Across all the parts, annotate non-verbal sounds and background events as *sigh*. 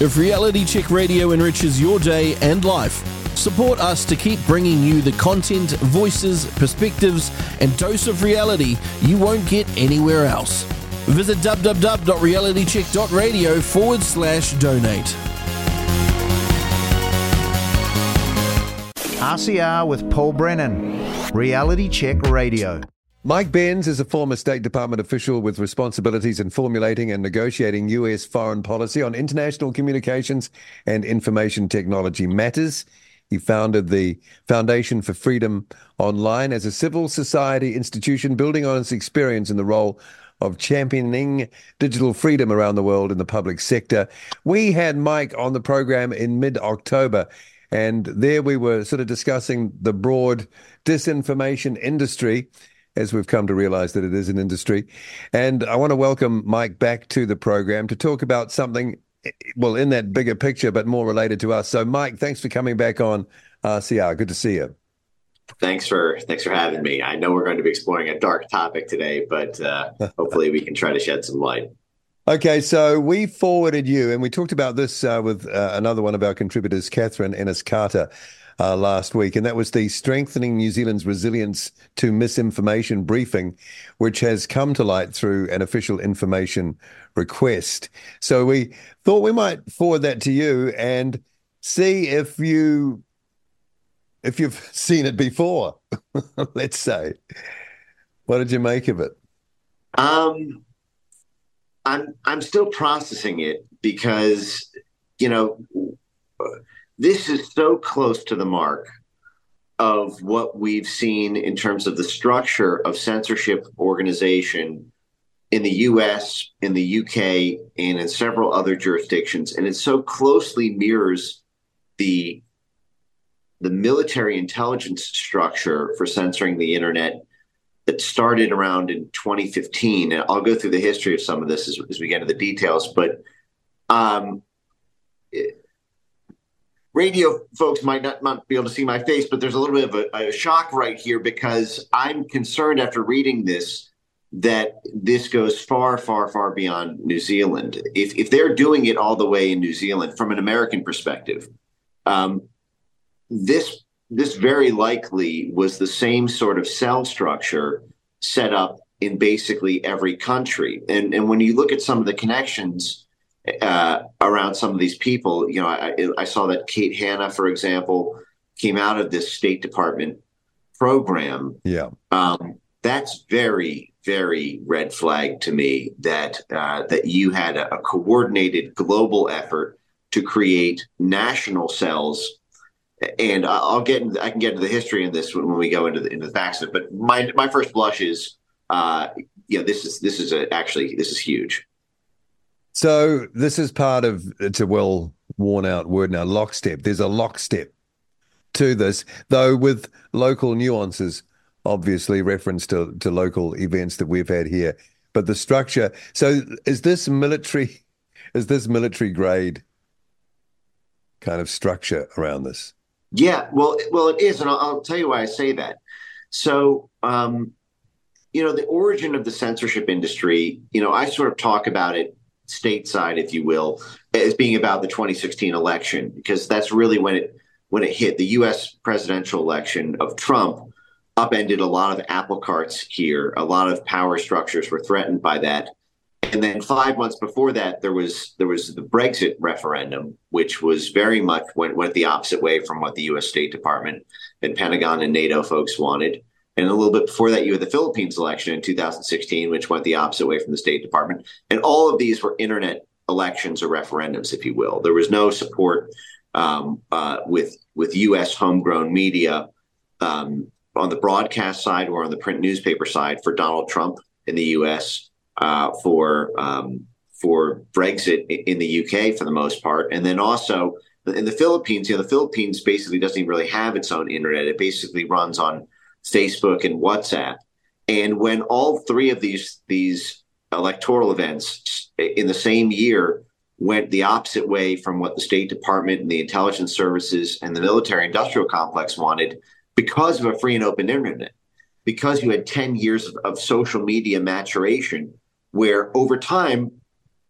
If Reality Check Radio enriches your day and life, support us to keep bringing you the content, voices, perspectives, and dose of reality you won't get anywhere else. Visit www.realitycheck.radio forward slash donate. RCR with Paul Brennan, Reality Check Radio. Mike Benz is a former State Department official with responsibilities in formulating and negotiating U.S. foreign policy on international communications and information technology matters. He founded the Foundation for Freedom Online as a civil society institution building on its experience in the role of championing digital freedom around the world in the public sector. We had Mike on the program in mid October. And there we were sort of discussing the broad disinformation industry, as we've come to realize that it is an industry. And I want to welcome Mike back to the program to talk about something, well, in that bigger picture, but more related to us. So, Mike, thanks for coming back on RCR. Good to see you. Thanks for thanks for having me. I know we're going to be exploring a dark topic today, but uh, *laughs* hopefully we can try to shed some light. Okay, so we forwarded you, and we talked about this uh, with uh, another one of our contributors, Catherine Ennis Carter, uh, last week, and that was the Strengthening New Zealand's Resilience to Misinformation briefing, which has come to light through an official information request. So we thought we might forward that to you and see if you if you've *laughs* seen it before. *laughs* Let's say, what did you make of it? Um I'm I'm still processing it because you know this is so close to the mark of what we've seen in terms of the structure of censorship organization in the US, in the UK, and in several other jurisdictions. And it so closely mirrors the the military intelligence structure for censoring the internet that started around in 2015. And I'll go through the history of some of this as, as we get into the details. But um, it, radio folks might not, not, be able to see my face, but there's a little bit of a, a shock right here because I'm concerned after reading this that this goes far, far, far beyond New Zealand. If, if they're doing it all the way in New Zealand from an American perspective, um, this this very likely was the same sort of cell structure set up in basically every country. And and when you look at some of the connections uh, around some of these people, you know, I, I saw that Kate Hannah, for example, came out of this State Department program. Yeah, um, that's very very red flag to me that uh, that you had a, a coordinated global effort to create national cells and I'll get into, I can get into the history of this when, we go into the, into the facts of it. But my my first blush is, uh, yeah, this is this is a, actually this is huge. So this is part of it's a well worn out word now. Lockstep. There's a lockstep to this, though with local nuances, obviously reference to to local events that we've had here. But the structure. So is this military? *laughs* Is this military grade kind of structure around this? Yeah, well, well, it is, and I'll, I'll tell you why I say that. So, um, you know, the origin of the censorship industry. You know, I sort of talk about it stateside, if you will, as being about the 2016 election because that's really when it when it hit the U.S. presidential election of Trump upended a lot of apple carts here. A lot of power structures were threatened by that. And then five months before that, there was there was the Brexit referendum, which was very much went went the opposite way from what the U.S. State Department and Pentagon and NATO folks wanted. And a little bit before that, you had the Philippines election in 2016, which went the opposite way from the State Department. And all of these were internet elections or referendums, if you will. There was no support um, uh, with with U.S. homegrown media um, on the broadcast side or on the print newspaper side for Donald Trump in the U.S uh, for um, for Brexit in the UK for the most part, and then also in the Philippines. You know, the Philippines basically doesn't even really have its own internet. It basically runs on Facebook and WhatsApp. And when all three of these these electoral events in the same year went the opposite way from what the State Department and the intelligence services and the military industrial complex wanted because of a free and open internet, because you had 10 years of, of social media maturation where over time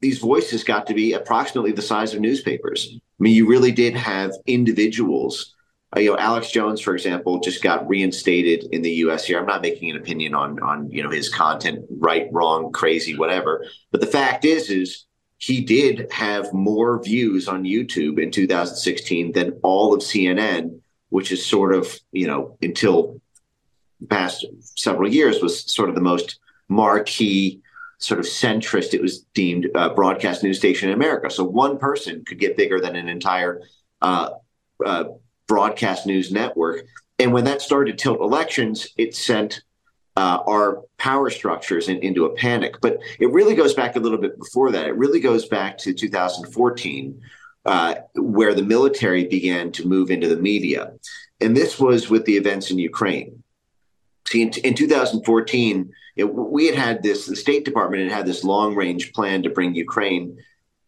these voices got to be approximately the size of newspapers. I mean, you really did have individuals. Uh, you know, Alex Jones, for example, just got reinstated in the U.S. here. I'm not making an opinion on on you know his content, right, wrong, crazy, whatever. But the fact is, is he did have more views on YouTube in 2016 than all of CNN, which is sort of you know until past several years was sort of the most marquee sort of centrist, it was deemed uh, broadcast news station in America. So one person could get bigger than an entire uh, uh, broadcast news network. And when that started to tilt elections, it sent uh, our power structures in, into a panic. But it really goes back a little bit before that. It really goes back to 2014, uh, where the military began to move into the media. And this was with the events in Ukraine. See, in, in 2014, it, we had had this, the State Department had had this long range plan to bring Ukraine,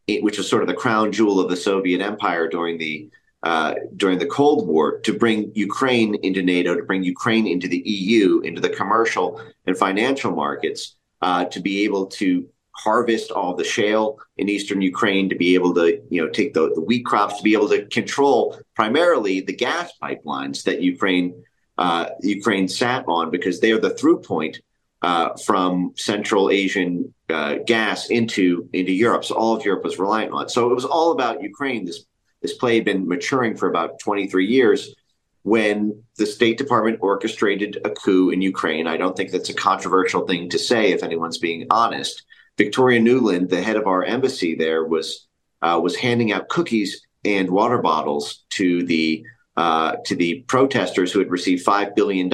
which was sort of the crown jewel of the Soviet Empire during the uh, during the Cold War, to bring Ukraine into NATO, to bring Ukraine into the EU, into the commercial and financial markets, uh, to be able to harvest all the shale in eastern Ukraine, to be able to you know take the, the wheat crops, to be able to control primarily the gas pipelines that Ukraine uh, Ukraine sat on because they are the through point uh, from Central Asian uh, gas into into Europe. So all of Europe was reliant on it. So it was all about Ukraine. This this play had been maturing for about 23 years when the State Department orchestrated a coup in Ukraine. I don't think that's a controversial thing to say if anyone's being honest. Victoria Nuland, the head of our embassy there, was uh, was handing out cookies and water bottles to the uh, to the protesters who had received $5 billion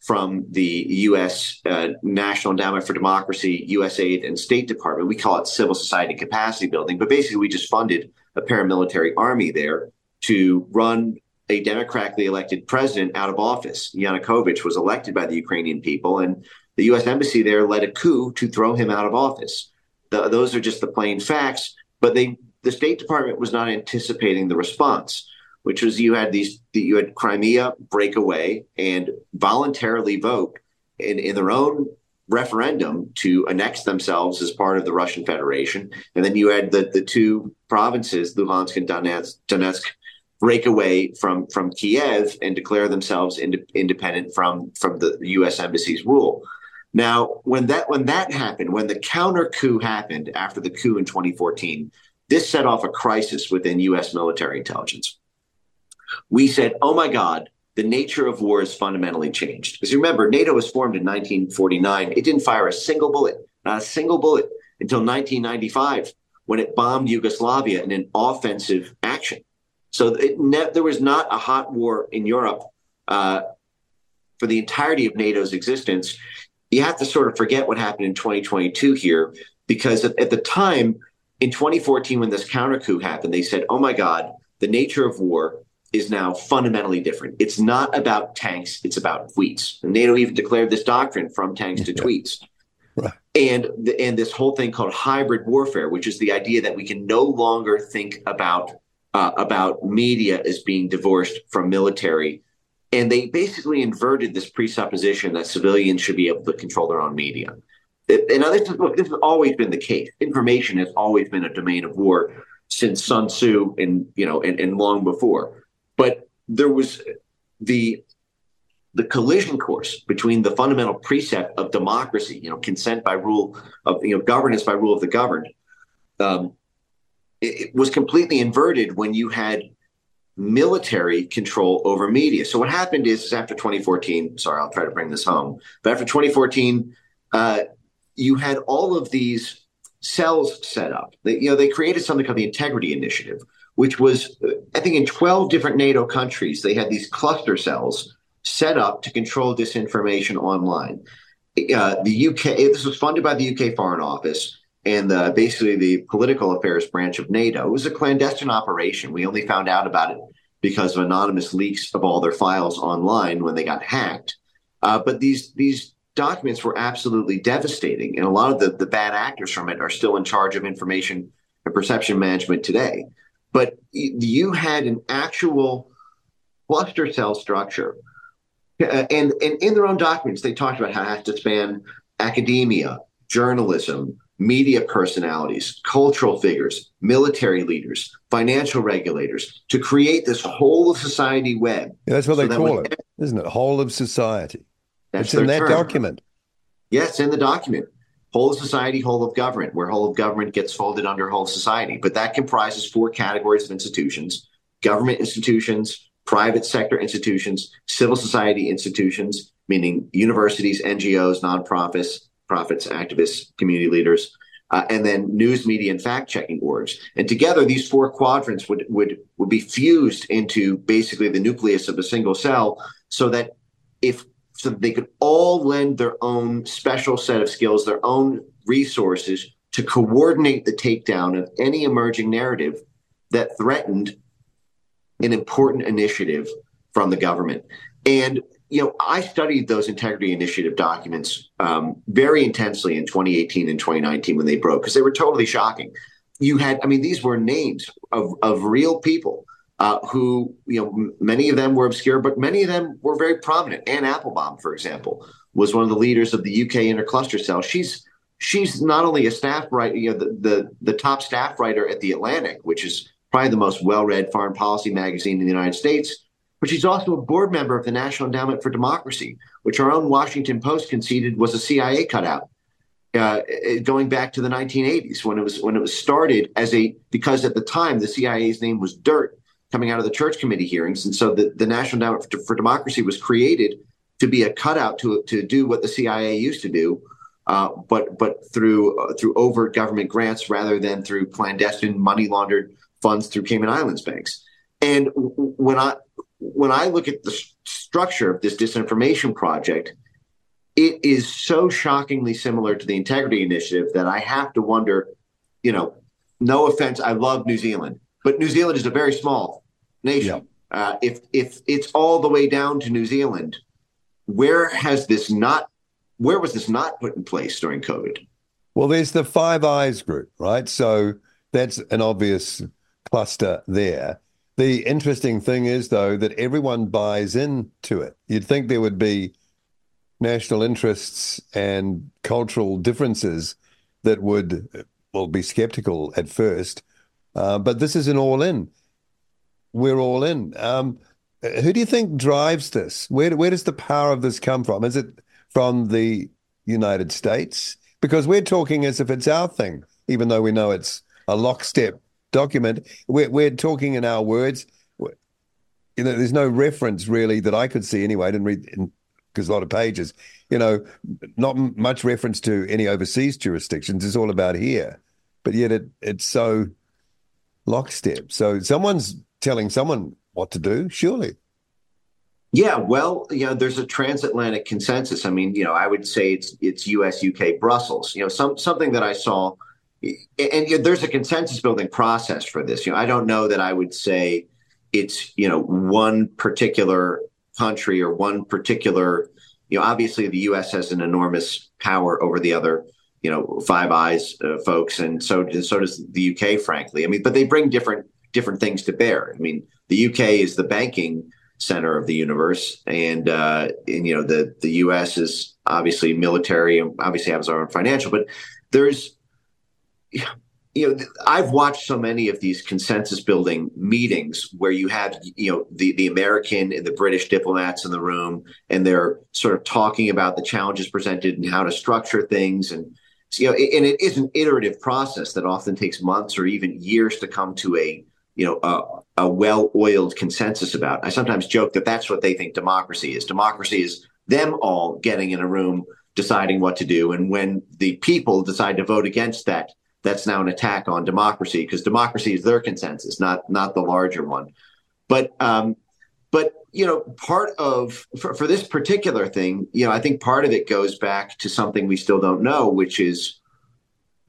from the U.S. Uh, National Endowment for Democracy, USAID, and State Department. We call it civil society capacity building, but basically we just funded a paramilitary army there to run a democratically elected president out of office. Yanukovych was elected by the Ukrainian people, and the U.S. Embassy there led a coup to throw him out of office. The, those are just the plain facts, but they, the State Department was not anticipating the response which was you had these you had Crimea break away and voluntarily vote in, in their own referendum to annex themselves as part of the Russian Federation, and then you had the the two provinces, Luhansk and Donetsk, Donetsk break away from from Kiev and declare themselves ind- independent from from the U.S. embassy's rule. Now, when that when that happened, when the counter coup happened after the coup in 2014, this set off a crisis within U.S. military intelligence we said, oh my God, the nature of war has fundamentally changed. Because you remember, NATO was formed in 1949. It didn't fire a single bullet, not a single bullet, until 1995 when it bombed Yugoslavia in an offensive action. So ne- there was not a hot war in Europe uh, for the entirety of NATO's existence. You have to sort of forget what happened in 2022 here, because at the time in 2014, when this counter coup happened, they said, oh my God, the nature of war is now fundamentally different. It's not about tanks, it's about tweets. And NATO even declared this doctrine from tanks to tweets. Right. And the, and this whole thing called hybrid warfare, which is the idea that we can no longer think about uh, about media as being divorced from military. And they basically inverted this presupposition that civilians should be able to control their own media. And this, look, this has always been the case. Information has always been a domain of war since Sun Tzu and you know and, and long before. But there was the the collision course between the fundamental precept of democracy, you know, consent by rule of you know governance by rule of the governed, um, it, it was completely inverted when you had military control over media. So what happened is, is after 2014. Sorry, I'll try to bring this home. But after 2014, uh, you had all of these cells set up. You know, they created something called the Integrity Initiative, which was, I think, in 12 different NATO countries, they had these cluster cells set up to control disinformation online. Uh, the UK, this was funded by the UK Foreign Office and the, basically the political affairs branch of NATO. It was a clandestine operation. We only found out about it because of anonymous leaks of all their files online when they got hacked. Uh, but these these documents were absolutely devastating, and a lot of the, the bad actors from it are still in charge of information and perception management today but you had an actual cluster cell structure. Uh, and, and in their own documents, they talked about how it has to span academia, journalism, media personalities, cultural figures, military leaders, financial regulators to create this whole of society web. Yeah, that's what so they call it, isn't it? Whole of society. That's it's in that term. document. Yes, in the document. Whole of society, whole of government, where whole of government gets folded under whole society. But that comprises four categories of institutions government institutions, private sector institutions, civil society institutions, meaning universities, NGOs, nonprofits, profits, activists, community leaders, uh, and then news media and fact checking orgs. And together, these four quadrants would, would, would be fused into basically the nucleus of a single cell so that if so that they could all lend their own special set of skills, their own resources to coordinate the takedown of any emerging narrative that threatened an important initiative from the government. And you know, I studied those integrity initiative documents um, very intensely in 2018 and 2019 when they broke because they were totally shocking. You had, I mean, these were names of of real people uh, who, you know, many of them were obscure, but many of them were very prominent. Anne Applebaum, for example, was one of the leaders of the UK intercluster cell. She's she's not only a staff writer, you know, the, the the top staff writer at the Atlantic, which is probably the most well-read foreign policy magazine in the United States, but she's also a board member of the National Endowment for Democracy, which our own Washington Post conceded was a CIA cutout. Uh, going back to the 1980s when it was when it was started as a because at the time the CIA's name was dirt coming out of the church committee hearings. And so the, the National Endowment for, Democracy was created to be a cutout to, to do what the CIA used to do, uh, but but through uh, through overt government grants rather than through clandestine money laundered funds through Cayman Islands banks. And when I when I look at the structure of this disinformation project, it is so shockingly similar to the Integrity Initiative that I have to wonder. You know, no offense, I love New Zealand, but New Zealand is a very small nation. Uh, if if it's all the way down to New Zealand, where has this not? Where was this not put in place during COVID? Well, there's the Five Eyes group, right? So that's an obvious cluster there. The interesting thing is, though, that everyone buys into it. You'd think there would be national interests and cultural differences that would, well, be skeptical at first. Uh, but this is an all in we're all in. Um, who do you think drives this? Where where does the power of this come from? Is it from the United States? Because we're talking as if it's our thing, even though we know it's a lockstep document. We're we're talking in our words. You know, there's no reference really that I could see anyway. I didn't read because a lot of pages. You know, not much reference to any overseas jurisdictions. It's all about here, but yet it it's so lockstep. So someone's telling someone what to do, surely. Yeah, well, you know, there's a transatlantic consensus. I mean, you know, I would say it's it's U.S., U.K., Brussels. You know, some something that I saw, and there's a consensus building process for this. You know, I don't know that I would say it's you know one particular country or one particular. You know, obviously the U.S. has an enormous power over the other you know Five Eyes uh, folks, and so so does the UK. Frankly, I mean, but they bring different different things to bear. I mean, the UK is the banking center of the universe, and, uh, and you know the the US is obviously military and obviously has our own financial, but there's you know I've watched so many of these consensus building meetings where you have you know the the American and the British diplomats in the room, and they're sort of talking about the challenges presented and how to structure things and. You know, and it is an iterative process that often takes months or even years to come to a you know, a, a well-oiled consensus about. I sometimes joke that that's what they think democracy is. Democracy is them all getting in a room deciding what to do, and when the people decide to vote against that, that's now an attack on democracy because democracy is their consensus, not not the larger one. But um, but you know, part of for, for this particular thing, you know, I think part of it goes back to something we still don't know, which is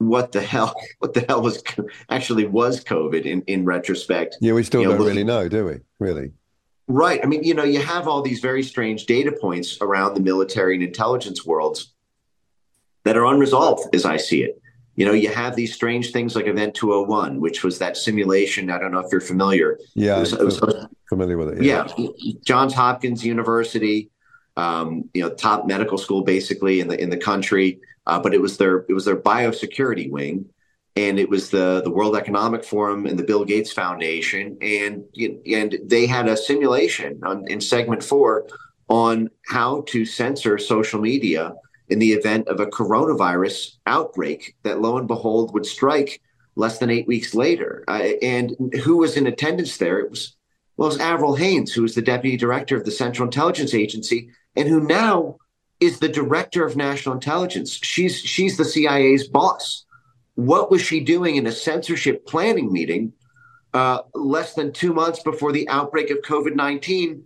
what the hell *laughs* what the hell was actually was COVID in, in retrospect. Yeah, we still you don't really know, do we? Really? Right. I mean, you know, you have all these very strange data points around the military and intelligence worlds that are unresolved as I see it. You know, you have these strange things like Event 201, which was that simulation. I don't know if you're familiar. Yeah, it was, it was, familiar with it. Yeah. yeah. Johns Hopkins University um, you know, top medical school basically in the in the country. Uh, but it was their it was their biosecurity wing, and it was the the World Economic Forum and the Bill Gates Foundation, and and they had a simulation on, in segment four on how to censor social media in the event of a coronavirus outbreak that, lo and behold, would strike less than eight weeks later. Uh, and who was in attendance there? It was well, it was Avril Haines, who was the deputy director of the Central Intelligence Agency, and who now is the director of national intelligence. She's she's the CIA's boss. What was she doing in a censorship planning meeting uh, less than two months before the outbreak of COVID nineteen,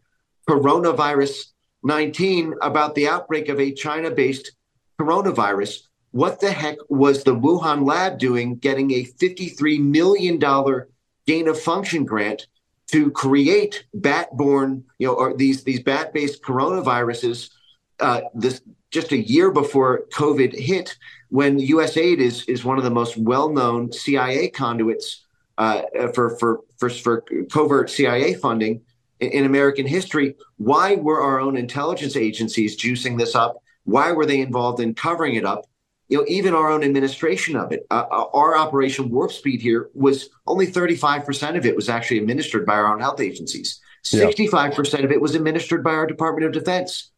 coronavirus nineteen, about the outbreak of a China based coronavirus? What the heck was the Wuhan lab doing, getting a fifty three million dollar gain of function grant? to create bat-borne, you know, or these these bat-based coronaviruses. Uh, this just a year before COVID hit, when USAID is is one of the most well-known CIA conduits uh, for, for for for covert CIA funding in, in American history. Why were our own intelligence agencies juicing this up? Why were they involved in covering it up? you know, even our own administration of it. Uh, uh our Operation Warp Speed here was only 35% of it was actually administered by our own health agencies. 65% of it was administered by our Department of Defense.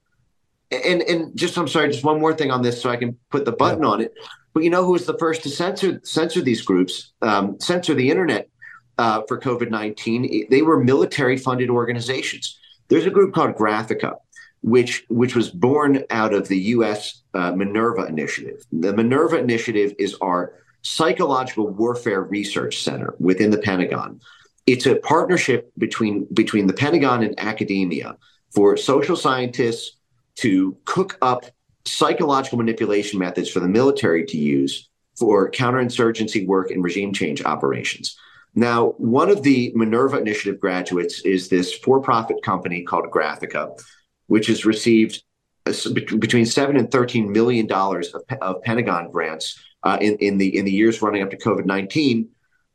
And and just I'm sorry, just one more thing on this, so I can put the button yeah. on it. But you know who was the first to censor censor these groups, um, censor the internet uh, for COVID nineteen? They were military funded organizations. There's a group called Graphika, which which was born out of the U.S. Uh, Minerva Initiative. The Minerva Initiative is our psychological warfare research center within the Pentagon. It's a partnership between between the Pentagon and academia for social scientists to cook up psychological manipulation methods for the military to use for counterinsurgency work and regime change operations. Now, one of the Minerva Initiative graduates is this for profit company called Graphika, which has received between seven and thirteen million dollars of, of, Pentagon grants uh, in in the in the years running up to COVID nineteen.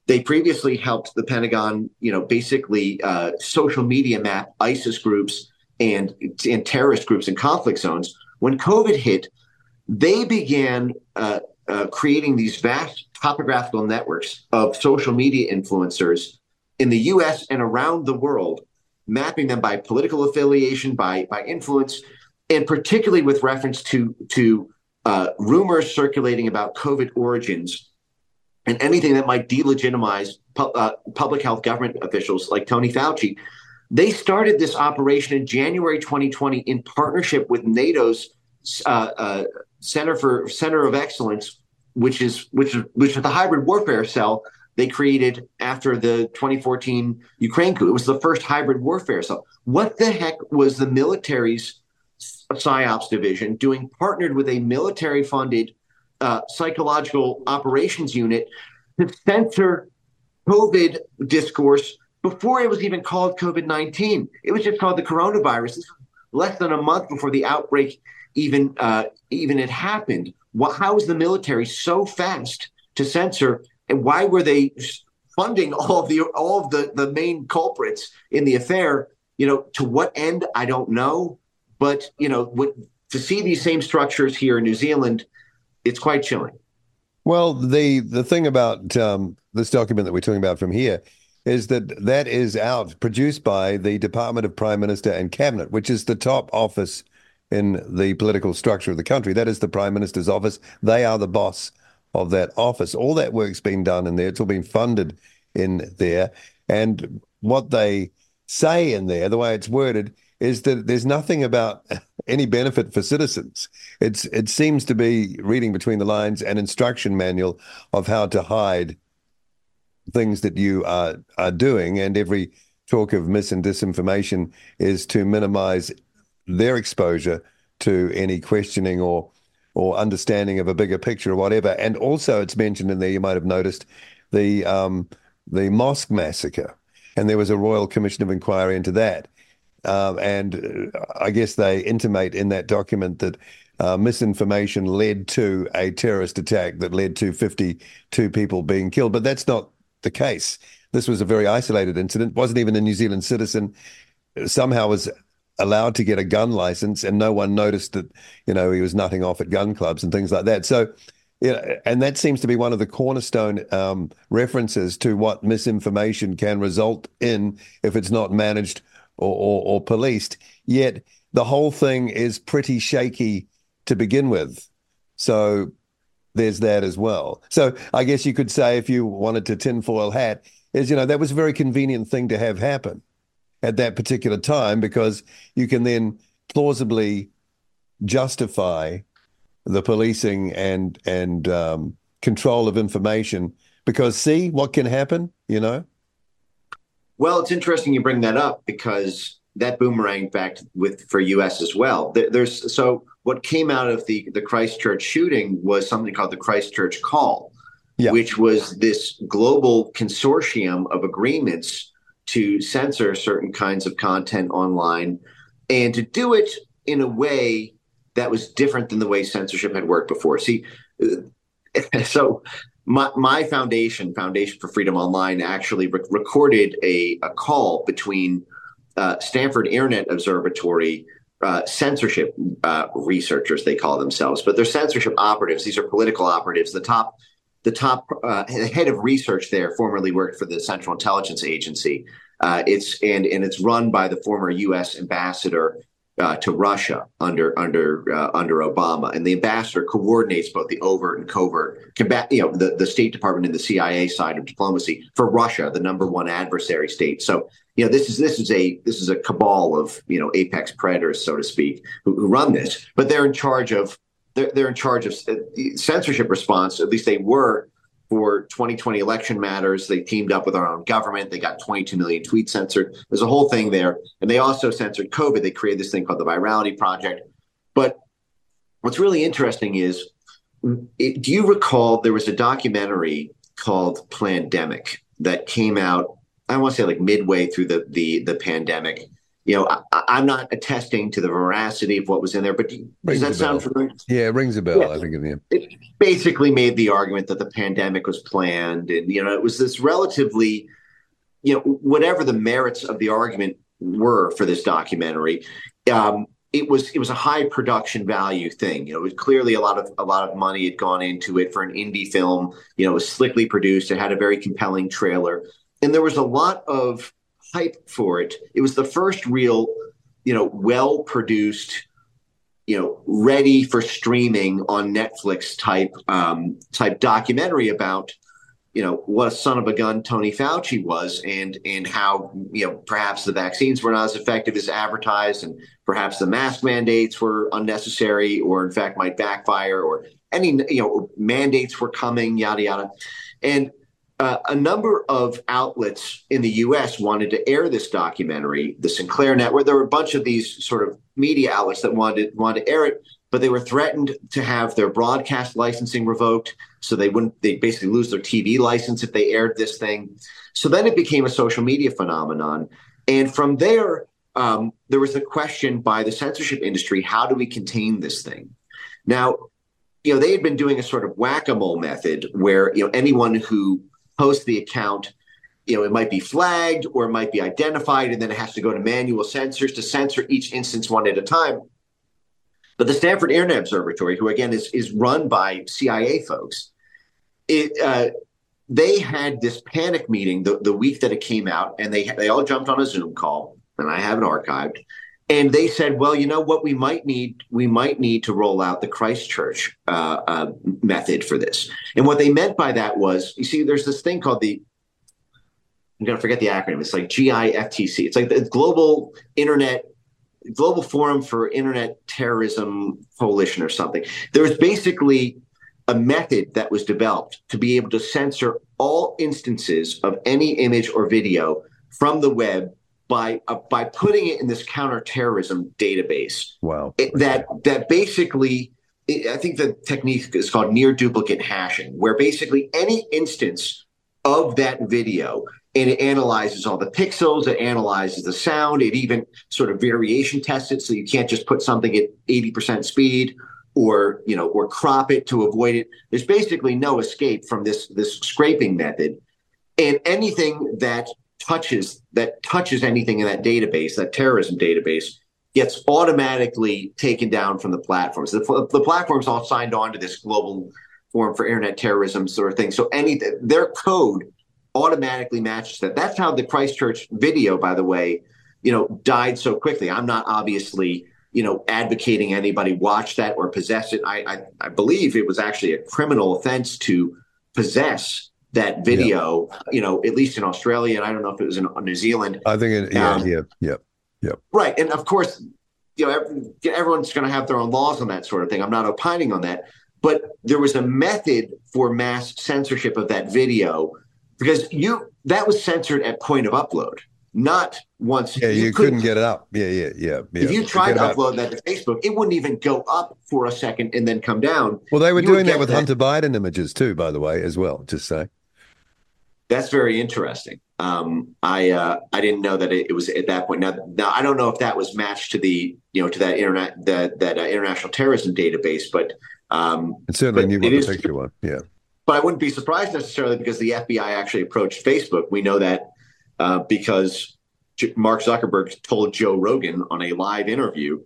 They previously helped the Pentagon, you know, basically uh, social media map ISIS groups and and terrorist groups and conflict zones. When COVID hit, they began uh, uh creating these vast topographical networks of social media influencers in the U.S. and around the world mapping them by political affiliation, by by influence, and particularly with reference to to uh, rumors circulating about COVID origins and anything that might delegitimize pu- uh, public health government officials like Tony Fauci. They started this operation in January 2020 in partnership with NATO's uh, uh, Center for Center of Excellence, which is which is which is the hybrid warfare cell they created after the 2014 Ukraine coup. It was the first hybrid warfare. cell. what the heck was the military's PSYOPs division doing, partnered with a military funded uh, psychological operations unit to censor COVID discourse before it was even called COVID 19? It was just called the coronavirus. This was less than a month before the outbreak even uh, even had happened. How was the military so fast to censor and why were they funding all of the all of the the main culprits in the affair? You know, to what end I don't know, but you know, what, to see these same structures here in New Zealand, it's quite chilling. Well, the the thing about um, this document that we're talking about from here is that that is out produced by the Department of Prime Minister and Cabinet, which is the top office in the political structure of the country. That is the Prime Minister's office. They are the boss of that office. All that work's been done in there. It's all been funded in there. And what they say in there, the way it's worded, is that there's nothing about *laughs* any benefit for citizens. It's it seems to be reading between the lines an instruction manual of how to hide things that you are are doing, and every talk of mis and disinformation is to minimize their exposure to any questioning or or understanding of a bigger picture or whatever. And also, it's mentioned in there. You might have noticed the um, the mosque massacre, and there was a royal commission of inquiry into that. Um, and uh, I guess they intimate in that document that uh, misinformation led to a terrorist attack that led to 52 people being killed. But that's not the case. This was a very isolated incident. wasn't even a New Zealand citizen. Somehow was allowed to get a gun license, and no one noticed that you know he was nutting off at gun clubs and things like that. So. Yeah, and that seems to be one of the cornerstone um, references to what misinformation can result in if it's not managed or, or, or policed. Yet the whole thing is pretty shaky to begin with. So there's that as well. So I guess you could say, if you wanted to tinfoil hat, is you know that was a very convenient thing to have happen at that particular time because you can then plausibly justify the policing and and um, control of information because see what can happen you know well it's interesting you bring that up because that boomerang back with for us as well there's so what came out of the the christchurch shooting was something called the christchurch call yeah. which was this global consortium of agreements to censor certain kinds of content online and to do it in a way that was different than the way censorship had worked before. See, *laughs* so my, my foundation, Foundation for Freedom Online, actually re- recorded a, a call between uh, Stanford Internet Observatory uh, censorship uh, researchers, they call themselves, but they're censorship operatives. These are political operatives. The top, the top uh, head of research there formerly worked for the Central Intelligence Agency. Uh, it's and and it's run by the former U.S. ambassador uh, to Russia under under uh, under Obama, and the ambassador coordinates both the overt and covert combat. You know, the, the State Department and the CIA side of diplomacy for Russia, the number one adversary state. So, you know, this is this is a this is a cabal of you know apex predators, so to speak, who, who run this. But they're in charge of they're, they're in charge of uh, censorship response. At least they were for 2020 election matters. They teamed up with our own government. They got 22 million tweets censored. There's a whole thing there. And they also censored COVID. They created this thing called the Virality Project. But what's really interesting is it, do you recall there was a documentary called Plandemic that came out, I want to say like midway through the, the, the pandemic you know, I, am not attesting to the veracity of what was in there, but does that sound familiar? Yeah, it rings a bell. Yeah. I think it, it basically made the argument that the pandemic was planned, and you know, it was this relatively, you know, whatever the merits of the argument were for this documentary, um, it was it was a high production value thing. You know, it was clearly a lot of a lot of money had gone into it for an indie film. You know, it was slickly produced. It had a very compelling trailer, and there was a lot of hype for it. It was the first real, you know, well produced, you know, ready for streaming on Netflix type um, type documentary about, you know, what a son of a gun Tony Fauci was, and and how you know perhaps the vaccines were not as effective as advertised, and perhaps the mask mandates were unnecessary, or in fact might backfire, or any you know mandates were coming, yada yada, and uh, a number of outlets in the U.S. wanted to air this documentary, the Sinclair Network. There were a bunch of these sort of media outlets that wanted wanted to air it, but they were threatened to have their broadcast licensing revoked, so they wouldn't. They basically lose their TV license if they aired this thing. So then it became a social media phenomenon, and from there, um, there was a question by the censorship industry: How do we contain this thing? Now, you know, they had been doing a sort of whack-a-mole method where you know anyone who post the account, you know, it might be flagged or it might be identified, and then it has to go to manual censors to censor each instance one at a time. But the Stanford Internet Observatory, who again is is run by CIA folks, it uh, they had this panic meeting the, the week that it came out, and they they all jumped on a Zoom call, and I have it archived. And they said, well, you know what, we might need we might need to roll out the Christchurch uh, uh, method for this. And what they meant by that was, you see, there's this thing called the I'm going to forget the acronym. It's like GIFTC. It's like the Global Internet Global Forum for Internet Terrorism Coalition or something. There was basically a method that was developed to be able to censor all instances of any image or video from the web by uh, by putting it in this counterterrorism database. Wow. It, that that basically I think the technique is called near duplicate hashing, where basically any instance of that video and it analyzes all the pixels, it analyzes the sound, it even sort of variation tests it, so you can't just put something at 80% speed or you know or crop it to avoid it. There's basically no escape from this this scraping method. And anything that touches that touches anything in that database, that terrorism database, gets automatically taken down from the platforms. The, the platforms all signed on to this global forum for internet terrorism sort of thing. So any their code automatically matches that. That's how the Christchurch video, by the way, you know, died so quickly. I'm not obviously you know, advocating anybody watch that or possess it. I, I, I believe it was actually a criminal offense to possess that video. Yeah. You know, at least in Australia, and I don't know if it was in New Zealand. I think it, yeah, um, yeah, yeah, yeah. Right, and of course, you know, everyone's going to have their own laws on that sort of thing. I'm not opining on that, but there was a method for mass censorship of that video because you that was censored at point of upload not once. Yeah, you, you couldn't, couldn't, get it up. Yeah, yeah, yeah. yeah. If you tried to upload that to Facebook, it wouldn't even go up for a second and then come down. Well, they were you doing that with that. Hunter Biden images too, by the way, as well. Just say. That's very interesting. Um, I uh, I didn't know that it, it, was at that point. Now, now I don't know if that was matched to the you know to that internet that that uh, international terrorism database, but um, it certainly the picture was. Yeah, but I wouldn't be surprised necessarily because the FBI actually approached Facebook. We know that uh, because Mark Zuckerberg told Joe Rogan on a live interview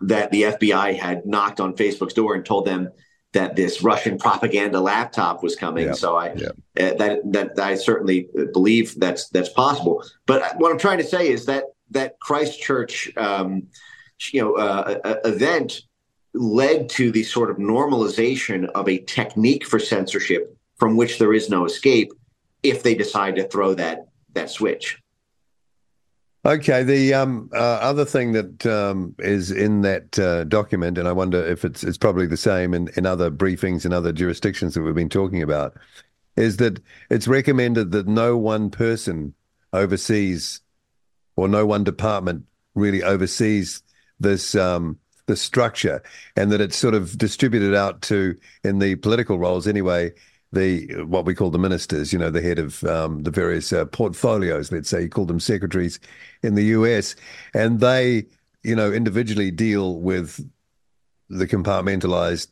that the FBI had knocked on Facebook's door and told them that this Russian propaganda laptop was coming. Yeah. So I yeah. uh, that that I certainly believe that's that's possible. But what I'm trying to say is that that Christchurch, um, you know, uh, event led to the sort of normalization of a technique for censorship from which there is no escape if they decide to throw that that switch. Okay, the um, uh, other thing that um, is in that uh, document, and I wonder if it's it's probably the same in, in other briefings in other jurisdictions that we've been talking about, is that it's recommended that no one person oversees or no one department really oversees this um, the structure, and that it's sort of distributed out to in the political roles anyway the what we call the ministers, you know, the head of um, the various uh, portfolios, let's say, you call them secretaries in the US, and they, you know, individually deal with the compartmentalized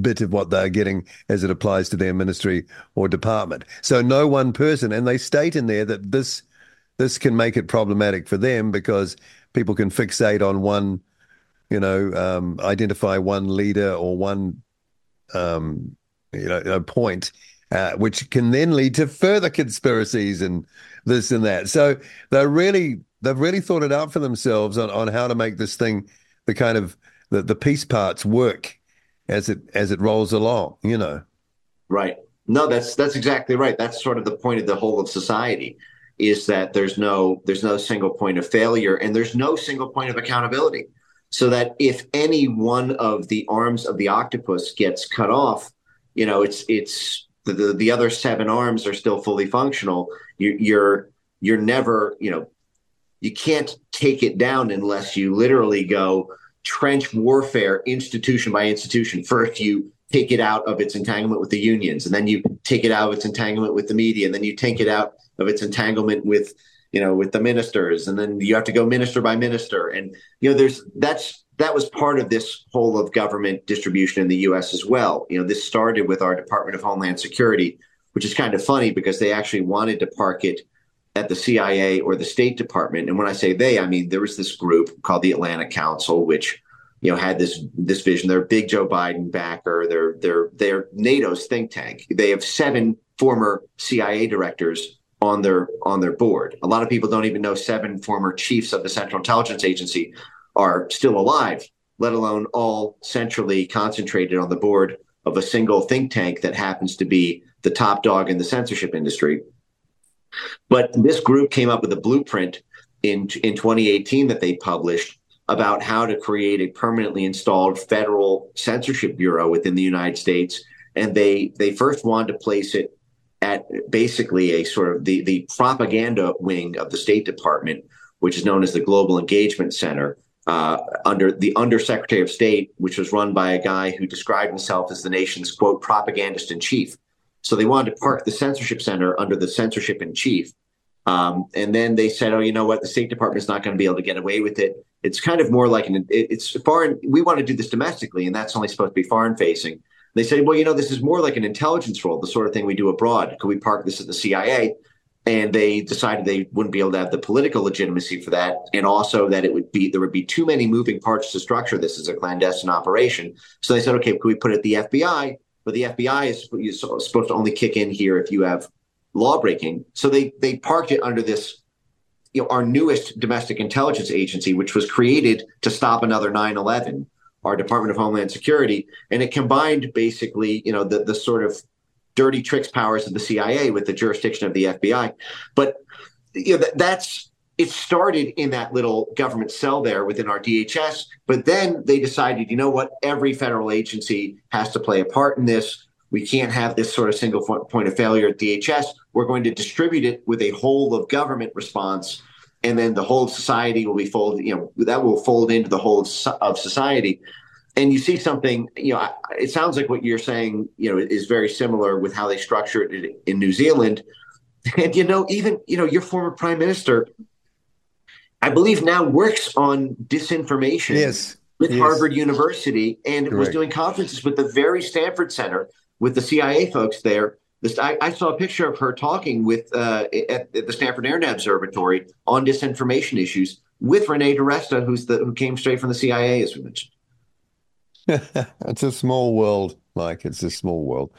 bit of what they're getting as it applies to their ministry or department. So no one person, and they state in there that this this can make it problematic for them because people can fixate on one, you know, um, identify one leader or one um, you know, point, uh, which can then lead to further conspiracies and this and that. So they're really they've really thought it out for themselves on, on how to make this thing the kind of the, the piece parts work as it as it rolls along, you know. Right. No, that's that's exactly right. That's sort of the point of the whole of society is that there's no there's no single point of failure and there's no single point of accountability. So that if any one of the arms of the octopus gets cut off, you know, it's it's the, the, the other seven arms are still fully functional. You, you're you're never, you know, you can't take it down unless you literally go trench warfare institution by institution. First, you take it out of its entanglement with the unions, and then you take it out of its entanglement with the media, and then you take it out of its entanglement with you know with the ministers, and then you have to go minister by minister, and you know there's that's that was part of this whole of government distribution in the US as well. You know, this started with our Department of Homeland Security, which is kind of funny because they actually wanted to park it at the CIA or the State Department. And when I say they, I mean there was this group called the Atlantic Council, which you know had this this vision. They're a big Joe Biden backer. They're they're they're NATO's think tank. They have seven former CIA directors on their on their board. A lot of people don't even know seven former chiefs of the Central Intelligence Agency are still alive, let alone all centrally concentrated on the board of a single think tank that happens to be the top dog in the censorship industry. But this group came up with a blueprint in, in 2018 that they published about how to create a permanently installed federal censorship bureau within the United States. And they they first wanted to place it at basically a sort of the, the propaganda wing of the State Department, which is known as the Global Engagement Center uh, under the Undersecretary of State, which was run by a guy who described himself as the nation's quote propagandist in chief. So they wanted to park the censorship center under the censorship in chief. Um, and then they said, "Oh, you know what? The State Department's not going to be able to get away with it. It's kind of more like an it's foreign. We want to do this domestically, and that's only supposed to be foreign facing." They said, "Well, you know, this is more like an intelligence role, the sort of thing we do abroad. Could we park this at the CIA?" And they decided they wouldn't be able to have the political legitimacy for that, and also that it would be there would be too many moving parts to structure this as a clandestine operation. So they said, okay, could we put it the FBI? But the FBI is supposed to only kick in here if you have law breaking. So they they parked it under this, you know, our newest domestic intelligence agency, which was created to stop another 9/11, our Department of Homeland Security, and it combined basically, you know, the the sort of dirty tricks powers of the CIA with the jurisdiction of the FBI. But you know, that's it started in that little government cell there within our DHS. But then they decided, you know what, every federal agency has to play a part in this. We can't have this sort of single point of failure at DHS. We're going to distribute it with a whole of government response. And then the whole of society will be folded, you know, that will fold into the whole of society and you see something you know it sounds like what you're saying you know is very similar with how they structure it in new zealand and you know even you know your former prime minister i believe now works on disinformation yes with yes. harvard university and Correct. was doing conferences with the very stanford center with the cia folks there this, I, I, saw a picture of her talking with uh, at, at the Stanford Internet Observatory on disinformation issues with Renee DiResta, who's the who came straight from the CIA, as we mentioned. *laughs* it's a small world, Mike. It's a small world.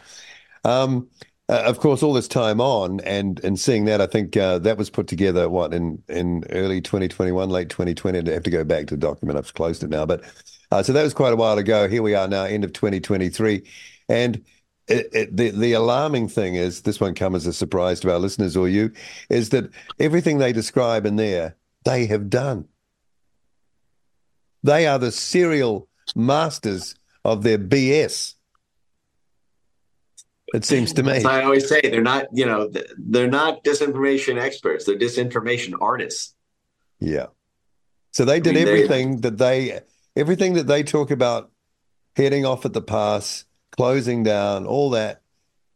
Um, uh, of course, all this time on, and and seeing that, I think uh, that was put together what in in early 2021, late 2020. I have to go back to the document. I've closed it now, but uh, so that was quite a while ago. Here we are now, end of 2023, and it, it, the the alarming thing is this won't come as a surprise to our listeners or you, is that everything they describe in there they have done. They are the serial masters of their BS. It seems to me. I always say, they're not, you know, they're not disinformation experts. They're disinformation artists. Yeah. So they did I mean, everything they, that they, everything that they talk about heading off at the pass, closing down, all that,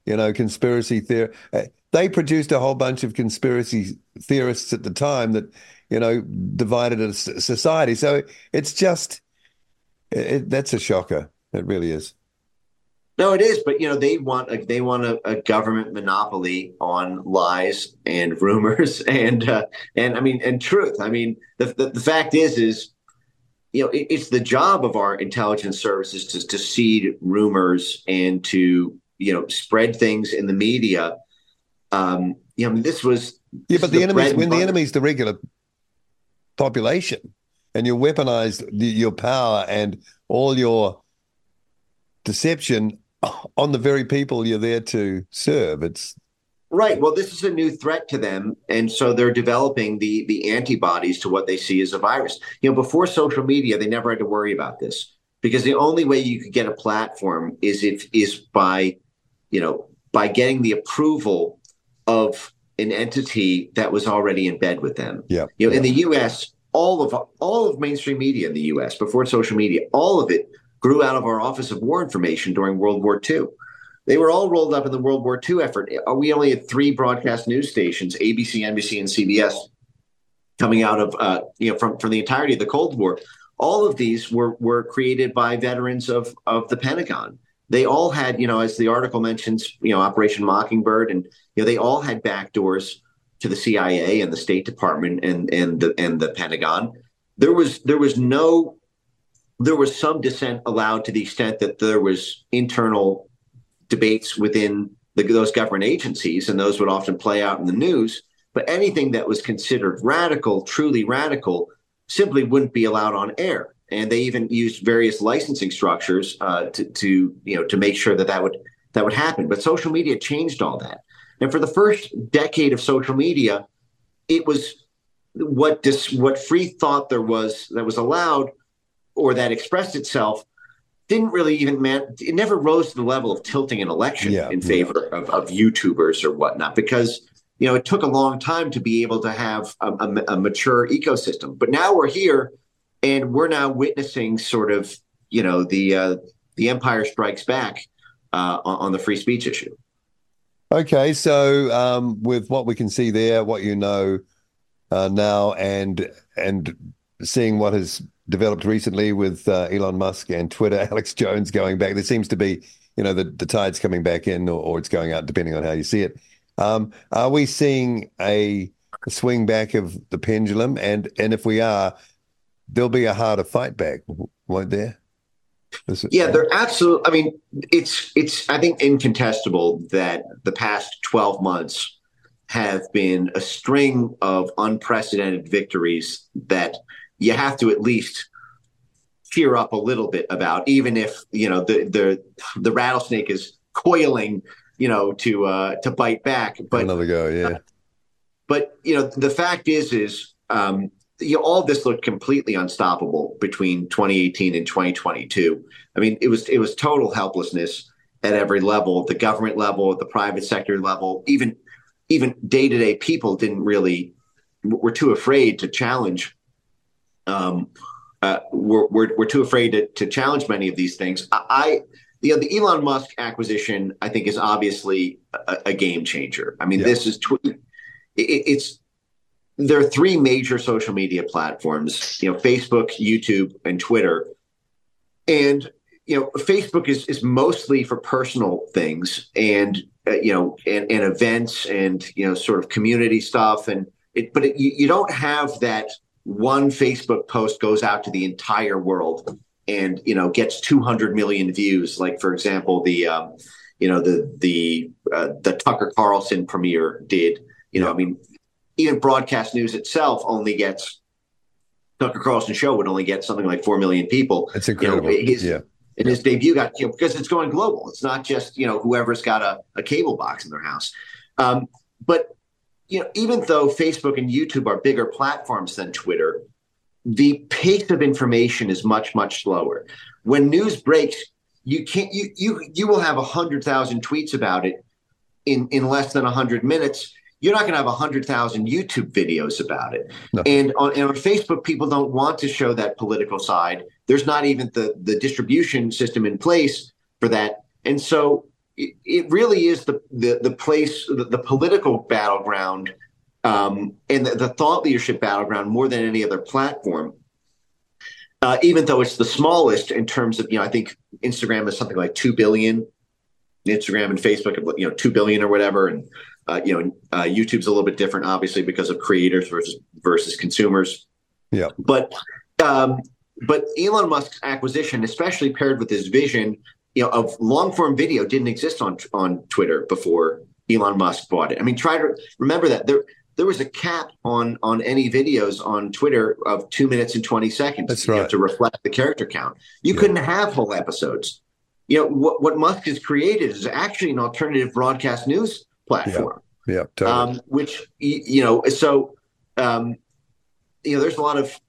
you know, conspiracy theory. Uh, they produced a whole bunch of conspiracy theorists at the time that, you know, divided a society. So it's just, it, that's a shocker. It really is. No, it is, but you know they want a, they want a, a government monopoly on lies and rumors *laughs* and uh, and I mean and truth. I mean the, the, the fact is is you know it, it's the job of our intelligence services to to seed rumors and to you know spread things in the media. Um, you know this was yeah, but the, the enemy when the enemy is the regular population and you weaponize your power and all your deception on the very people you're there to serve. It's right. Well, this is a new threat to them, and so they're developing the the antibodies to what they see as a virus. You know, before social media, they never had to worry about this because the only way you could get a platform is if is by, you know, by getting the approval of an entity that was already in bed with them. Yeah. You know, yeah. in the U.S all of all of mainstream media in the U.S. before social media, all of it grew out of our Office of War Information during World War II. They were all rolled up in the World War II effort. We only had three broadcast news stations: ABC, NBC, and CBS, coming out of uh, you know from from the entirety of the Cold War. All of these were were created by veterans of of the Pentagon. They all had, you know, as the article mentions, you know, Operation Mockingbird, and you know, they all had backdoors to the CIA and the State Department and and the and the Pentagon. There was there was no there was some dissent allowed to the extent that there was internal debates within the, those government agencies, and those would often play out in the news. But anything that was considered radical, truly radical, simply wouldn't be allowed on air. And they even used various licensing structures uh, to, to you know to make sure that that would that would happen. But social media changed all that. And for the first decade of social media, it was what dis, what free thought there was that was allowed or that expressed itself didn't really even man it never rose to the level of tilting an election yeah, in favor yeah. of, of YouTubers or whatnot because you know it took a long time to be able to have a, a, a mature ecosystem. But now we're here and we're now witnessing sort of you know the uh, the Empire Strikes Back uh, on, on the free speech issue. Okay, so um, with what we can see there, what you know uh, now, and and seeing what has developed recently with uh, Elon Musk and Twitter, *laughs* Alex Jones going back, there seems to be, you know, the, the tide's coming back in, or, or it's going out, depending on how you see it. Um, are we seeing a swing back of the pendulum? And and if we are, there'll be a harder fight back, won't there? Yeah, they're absolutely. I mean, it's it's. I think incontestable that the past twelve months have been a string of unprecedented victories that you have to at least cheer up a little bit about, even if you know the the the rattlesnake is coiling, you know, to uh, to bite back. But another go, yeah. Uh, but you know, the fact is, is um, you know, all this looked completely unstoppable between 2018 and 2022. I mean, it was it was total helplessness at every level, the government level, the private sector level, even even day to day people didn't really were too afraid to challenge. Um, uh, we're, we're, we're too afraid to, to challenge many of these things. I, I you know, the Elon Musk acquisition, I think, is obviously a, a game changer. I mean, yeah. this is tw- it, it's there are three major social media platforms, you know, Facebook, YouTube, and Twitter. And you know, Facebook is is mostly for personal things, and uh, you know, and, and, events, and you know, sort of community stuff, and it. But it, you, you don't have that one Facebook post goes out to the entire world, and you know, gets 200 million views. Like for example, the um, you know the the uh, the Tucker Carlson premiere did. You know, I mean, even broadcast news itself only gets Tucker Carlson show would only get something like four million people. That's incredible. You know, his, yeah and his debut got you know because it's going global. It's not just you know whoever's got a, a cable box in their house. Um, but you know, even though Facebook and YouTube are bigger platforms than Twitter, the pace of information is much much slower. When news breaks, you can't you you you will have a hundred thousand tweets about it in in less than a hundred minutes you're not going to have 100,000 YouTube videos about it. No. And, on, and on Facebook, people don't want to show that political side. There's not even the, the distribution system in place for that. And so it, it really is the, the, the place, the, the political battleground um, and the, the, thought leadership battleground more than any other platform. Uh, even though it's the smallest in terms of, you know, I think Instagram is something like 2 billion Instagram and Facebook, you know, two billion or whatever, and uh, you know, uh, YouTube's a little bit different, obviously, because of creators versus versus consumers. Yeah. But um, but Elon Musk's acquisition, especially paired with his vision, you know, of long form video, didn't exist on on Twitter before Elon Musk bought it. I mean, try to remember that there there was a cap on on any videos on Twitter of two minutes and twenty seconds. That's right. You Know, to reflect the character count. You yeah. couldn't have whole episodes. You know what what Musk has created is actually an alternative broadcast news platform. Yeah, yeah totally. um, which you know, so um, you know, there's a lot of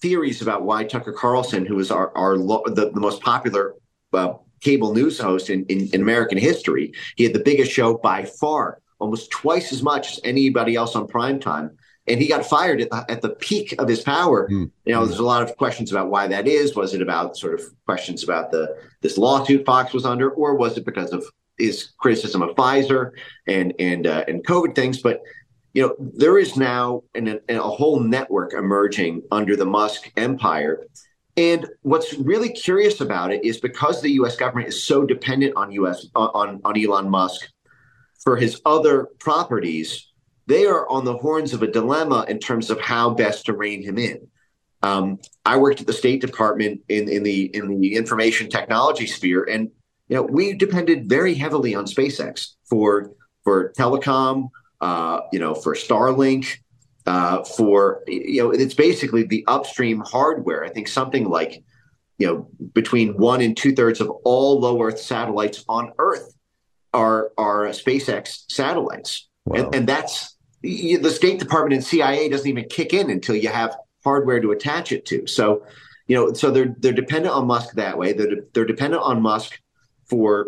theories about why Tucker Carlson, who is our our the, the most popular uh, cable news host in, in, in American history, he had the biggest show by far, almost twice as much as anybody else on prime time and he got fired at the, at the peak of his power. Mm. You know, mm. there's a lot of questions about why that is. Was it about sort of questions about the this lawsuit Fox was under, or was it because of is criticism of Pfizer and and uh, and COVID things, but you know there is now an, a whole network emerging under the Musk empire. And what's really curious about it is because the U.S. government is so dependent on U.S. on on Elon Musk for his other properties, they are on the horns of a dilemma in terms of how best to rein him in. Um, I worked at the State Department in, in the in the information technology sphere, and you know, we depended very heavily on SpaceX for for telecom, uh, you know, for Starlink, uh, for you know, it's basically the upstream hardware. I think something like you know between one and two thirds of all low Earth satellites on Earth are are SpaceX satellites, wow. and, and that's the State Department and CIA doesn't even kick in until you have hardware to attach it to. So, you know, so they're they're dependent on Musk that way. They're they're dependent on Musk for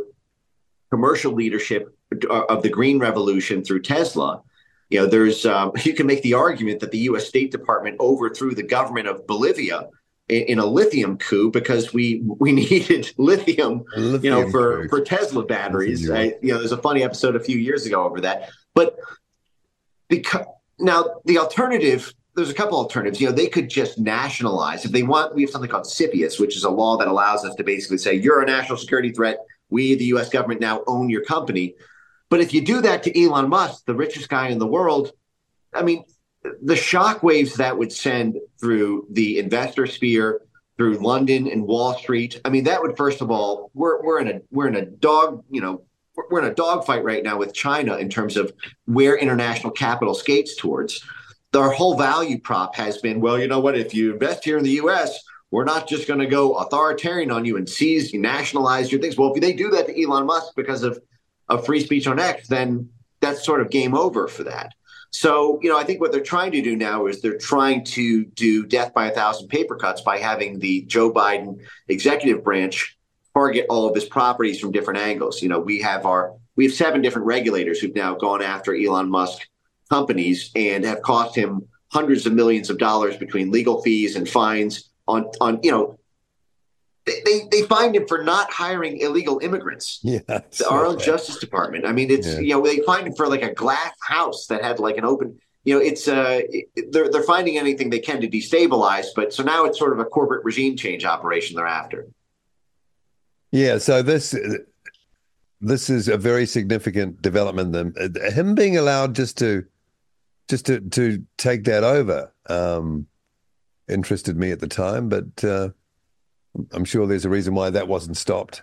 commercial leadership of the green revolution through Tesla. You know, there's um, *laughs* you can make the argument that the U.S. State Department overthrew the government of Bolivia in, in a lithium coup because we we *laughs* needed lithium, lithium you know, for coup. for Tesla batteries. I, you know, there's a funny episode a few years ago over that. But because now the alternative there's a couple alternatives. You know, they could just nationalize if they want. We have something called CFIUS, which is a law that allows us to basically say you're a national security threat. We, the U.S. government, now own your company. But if you do that to Elon Musk, the richest guy in the world, I mean, the shockwaves that would send through the investor sphere, through London and Wall Street. I mean, that would first of all, we're we're in a we're in a dog, you know, we're in a dogfight right now with China in terms of where international capital skates towards. Our whole value prop has been, well, you know what? If you invest here in the U.S., we're not just going to go authoritarian on you and seize, you nationalize your things. Well, if they do that to Elon Musk because of, of free speech on X, then that's sort of game over for that. So, you know, I think what they're trying to do now is they're trying to do death by a thousand paper cuts by having the Joe Biden executive branch target all of his properties from different angles. You know, we have our we have seven different regulators who've now gone after Elon Musk companies and have cost him hundreds of millions of dollars between legal fees and fines on on you know they, they fined him for not hiring illegal immigrants. *laughs* Yeah, our own Justice Department. I mean, it's yeah. you know they fined him for like a glass house that had like an open. You know, it's uh, they're they're finding anything they can to destabilize. But so now it's sort of a corporate regime change operation they're after. Yeah. So this this is a very significant development. Them him being allowed just to just to to take that over um, interested me at the time, but. Uh, I'm sure there's a reason why that wasn't stopped.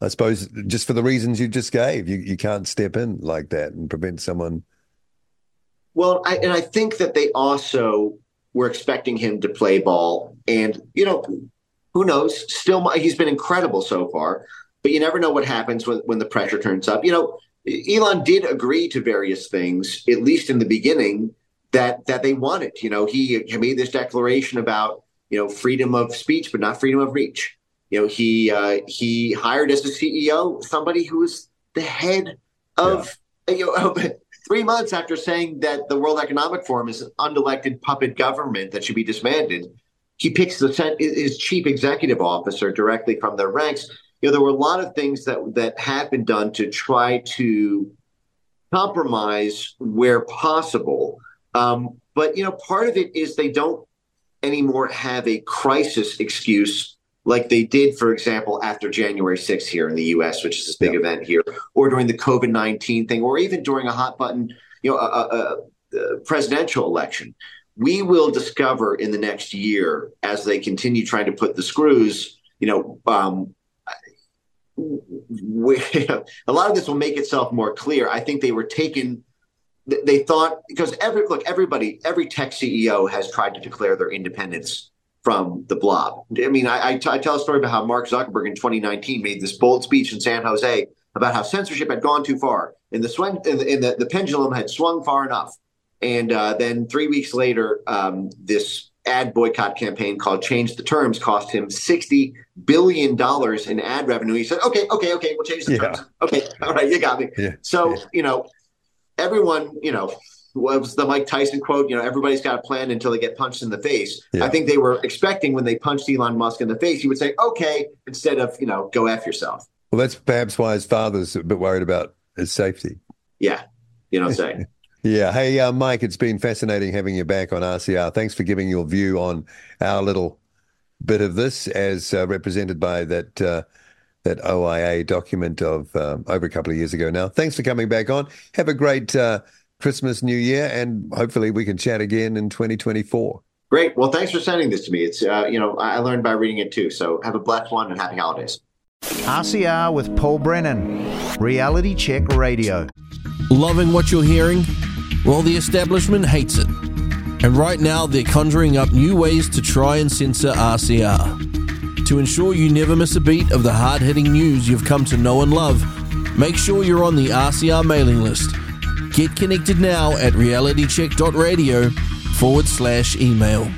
I suppose just for the reasons you just gave, you, you can't step in like that and prevent someone. Well, I, and I think that they also were expecting him to play ball, and you know, who knows? Still, he's been incredible so far, but you never know what happens when when the pressure turns up. You know, Elon did agree to various things, at least in the beginning, that that they wanted. You know, he, he made this declaration about you know, freedom of speech, but not freedom of reach. You know, he uh, he hired as a CEO somebody who was the head of yeah. you know *laughs* three months after saying that the World Economic Forum is an unelected puppet government that should be disbanded. He picks the his chief executive officer directly from their ranks. You know, there were a lot of things that that had been done to try to compromise where possible. Um, but you know, part of it is they don't anymore have a crisis excuse like they did, for example, after January 6th here in the U.S., which is this big yeah. event here, or during the COVID 19 thing, or even during a hot button, you know, a, a, a presidential election. We will discover in the next year as they continue trying to put the screws, you know, um, we, *laughs* a lot of this will make itself more clear. I think they were taken they thought because every look everybody every tech ceo has tried to declare their independence from the blob i mean I, I, t- I tell a story about how mark zuckerberg in 2019 made this bold speech in san jose about how censorship had gone too far and the swing and the, the, the pendulum had swung far enough and uh, then three weeks later um, this ad boycott campaign called change the terms cost him 60 billion dollars in ad revenue he said okay okay okay we'll change the yeah. terms okay *laughs* all right you got me yeah. so yeah. you know everyone, you know, was the Mike Tyson quote, you know, everybody's got a plan until they get punched in the face. I think they were expecting when they punched Elon Musk in the face, he would say, okay, instead of, you know, go F yourself. Well, that's perhaps why his father's a bit worried about his safety. Yeah. You know what I'm saying? *laughs* yeah. Hey, uh, Mike, it's been fascinating having you back on RCR. Thanks for giving your view on our little bit of this as uh, represented by that. Uh, that OIA document of um, over a couple of years ago now. Thanks for coming back on. Have a great uh, Christmas, New Year, and hopefully we can chat again in 2024. Great. Well, thanks for sending this to me. It's uh, you know I learned by reading it too. So have a blessed one and happy holidays. RCR with Paul Brennan, Reality Check Radio. Loving what you're hearing? Well, the establishment hates it. And right now, they're conjuring up new ways to try and censor RCR. To ensure you never miss a beat of the hard hitting news you've come to know and love, make sure you're on the RCR mailing list. Get connected now at realitycheck.radio forward slash email.